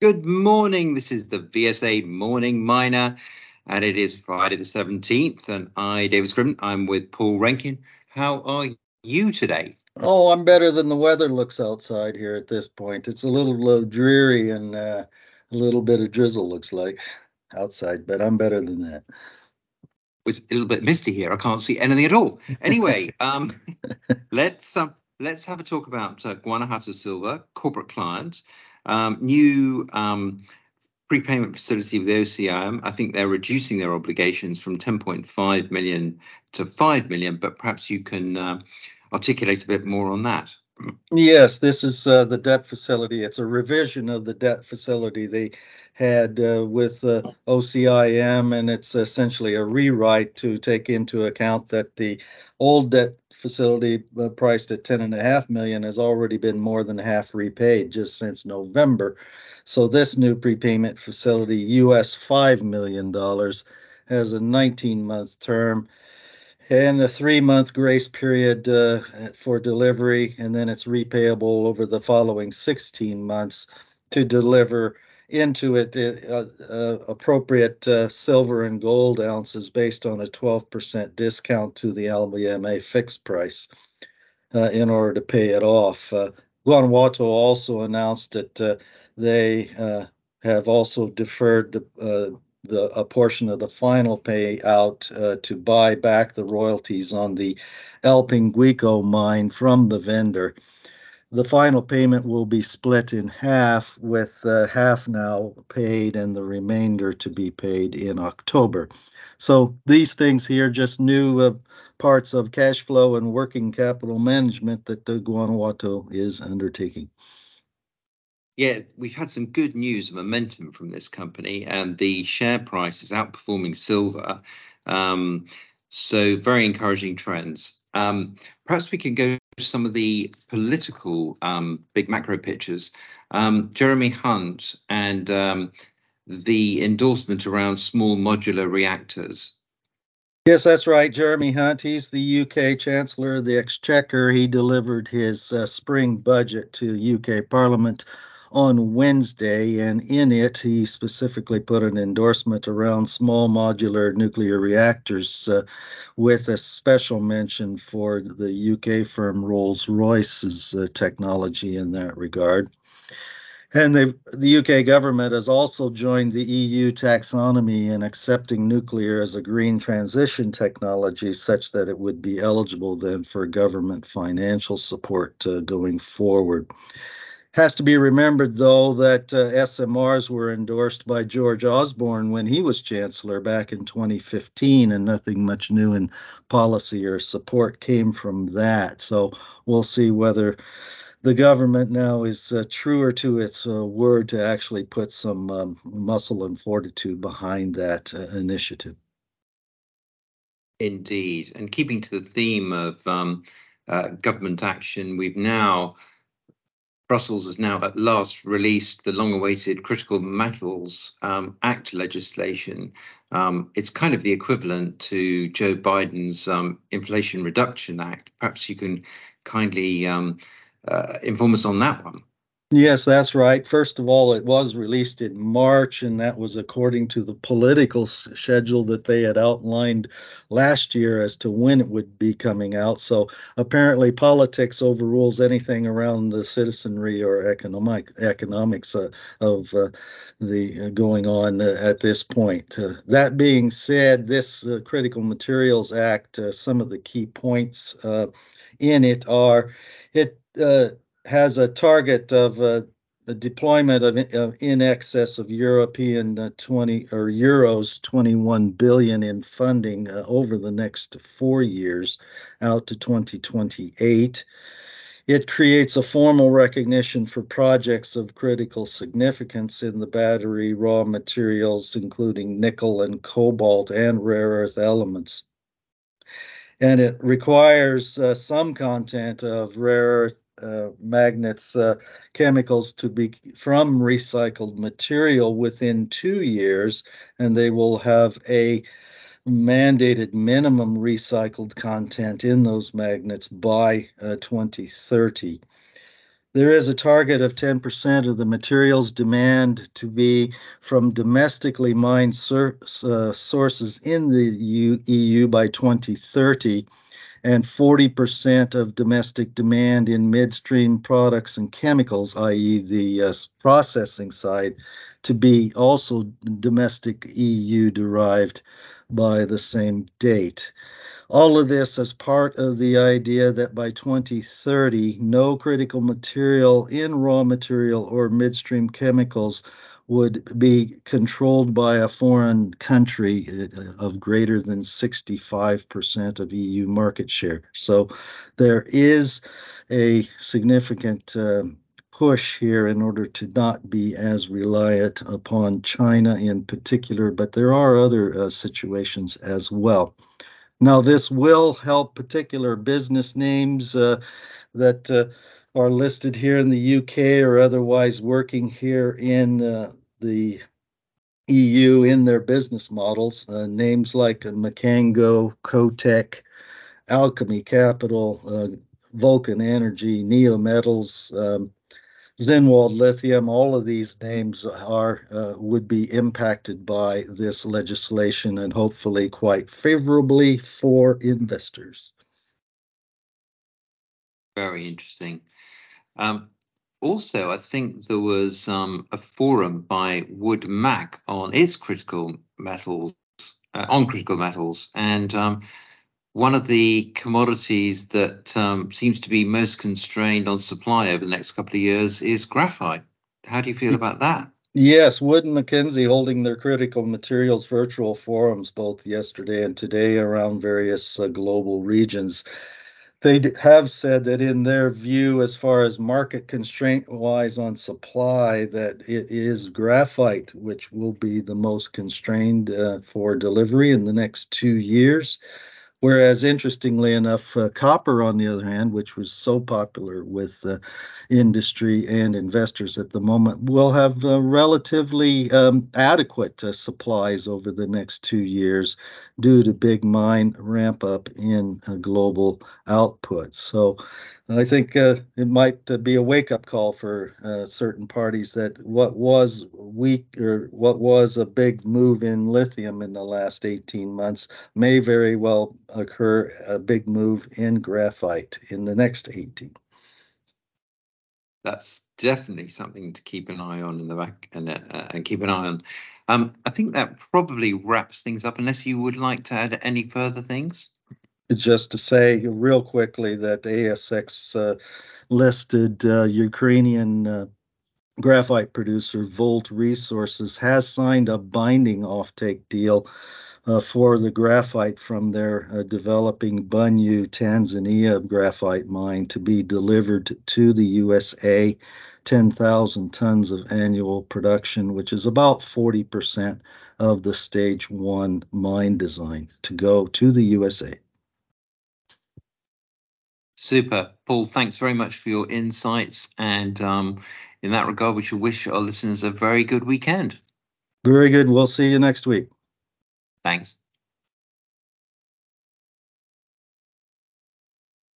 Good morning. This is the VSA Morning Miner, and it is Friday the 17th. And I, David Scriven, I'm with Paul Rankin. How are you today? Oh, I'm better than the weather looks outside here at this point. It's a little uh, dreary and uh, a little bit of drizzle looks like outside, but I'm better than that. It's a little bit misty here. I can't see anything at all. Anyway, um, let's um, let's have a talk about uh, Guanajuato Silver, corporate client. Um, new um, prepayment facility with OCIM. I think they're reducing their obligations from 10.5 million to 5 million, but perhaps you can uh, articulate a bit more on that. Yes, this is uh, the debt facility. It's a revision of the debt facility they had uh, with uh, OCIM, and it's essentially a rewrite to take into account that the old debt facility uh, priced at ten and a half million has already been more than half repaid just since November. So this new prepayment facility, US five million dollars, has a 19 month term and the three month grace period uh, for delivery, and then it's repayable over the following 16 months to deliver into it uh, uh, appropriate uh, silver and gold ounces based on a 12% discount to the LBMA fixed price uh, in order to pay it off. Uh, Guanajuato also announced that they have also deferred the, a portion of the final payout to buy back the royalties on the El Pinguico mine from the vendor the final payment will be split in half, with uh, half now paid and the remainder to be paid in October. So these things here just new uh, parts of cash flow and working capital management that the Guanajuato is undertaking. Yeah, we've had some good news and momentum from this company, and the share price is outperforming silver. Um, so very encouraging trends. Um, perhaps we can go to some of the political um, big macro pictures. Um, Jeremy Hunt and um, the endorsement around small modular reactors. Yes, that's right. Jeremy Hunt, he's the UK Chancellor of the Exchequer. He delivered his uh, spring budget to UK Parliament on Wednesday, and in it, he specifically put an endorsement around small modular nuclear reactors uh, with a special mention for the UK firm Rolls Royce's uh, technology in that regard. And the UK government has also joined the EU taxonomy in accepting nuclear as a green transition technology, such that it would be eligible then for government financial support uh, going forward. Has to be remembered, though, that uh, SMRs were endorsed by George Osborne when he was chancellor back in 2015, and nothing much new in policy or support came from that. So we'll see whether the government now is uh, truer to its uh, word to actually put some um, muscle and fortitude behind that uh, initiative. Indeed. And keeping to the theme of um, uh, government action, we've now Brussels has now at last released the long awaited Critical Metals um, Act legislation. Um, it's kind of the equivalent to Joe Biden's um, Inflation Reduction Act. Perhaps you can kindly um, uh, inform us on that one. Yes, that's right. First of all, it was released in March, and that was according to the political schedule that they had outlined last year as to when it would be coming out. So apparently, politics overrules anything around the citizenry or economic economics uh, of uh, the uh, going on uh, at this point. Uh, that being said, this uh, Critical Materials Act, some of the key points in it are it has a target of uh, a deployment of, of, in excess of European uh, 20 or euros 21 billion in funding uh, over the next four years out to 2028. It creates a formal recognition for projects of critical significance in the battery raw materials, including nickel and cobalt and rare earth elements. And it requires uh, some content of rare earth uh, magnets uh, chemicals to be from recycled material within two years, and they will have a mandated minimum recycled content in those magnets by uh, 2030. there is a target of 10% of the materials demand to be from domestically mined sur- uh, sources in the EU, EU by 2030 and 40% of domestic demand in midstream products and chemicals, i.e., the uh, processing side, to be also domestic EU derived by the same date. All of this as part of the idea that by 2030, no critical material in raw material or midstream chemicals would be controlled by a foreign country uh, of greater than 65% of EU market share. So there is a significant uh, push here in order to not be as reliant upon China in particular, but there are other uh, situations as well. Now, this will help particular business names uh, that uh, are listed here in the UK or otherwise working here in uh, the EU in their business models. Uh, names like Mkango, CoTec, Alkemy Capital, uh, Vulcan Energy, Neometals, um, Zinnwald Lithium, all of these names are uh, would be impacted by this legislation and hopefully quite favorably for investors. Very interesting. Um, also, I think there was um, a forum by Wood Mac on its critical metals, uh, on critical metals, and um, one of the commodities that um, seems to be most constrained on supply over the next couple of years is graphite. How do you feel about that? Yes, Wood and Mackenzie holding their critical materials virtual forums both yesterday and today around various uh, global regions. They have said that in their view, as far as market constraint wise on supply, that it is graphite which will be the most constrained uh, for delivery in the next two years. Whereas, interestingly enough, uh, copper, on the other hand, which was so popular with uh, industry and investors at the moment, will have uh, relatively um, adequate uh, supplies over the next two years due to big mine ramp up in uh, global output. So, I think uh, it might uh, be a wake up call for uh, certain parties that what was weak or what was a big move in lithium in the last 18 months may very well occur a big move in graphite in the next 18. That's definitely something to keep an eye on in the back and, uh, and keep an eye on. Um, I think that probably wraps things up, unless you would like to add any further things just to say real quickly that ASX uh, listed uh, Ukrainian uh, graphite producer Volt Resources has signed a binding offtake deal uh, for the graphite from their uh, developing Bunyu, Tanzania graphite mine to be delivered to the USA. 10,000 tons of annual production, which is about 40% of the stage one mine design to go to the USA. Super. Paul, thanks very much for your insights. And um, in that regard, we should wish our listeners a very good weekend. Very good. We'll see you next week. Thanks.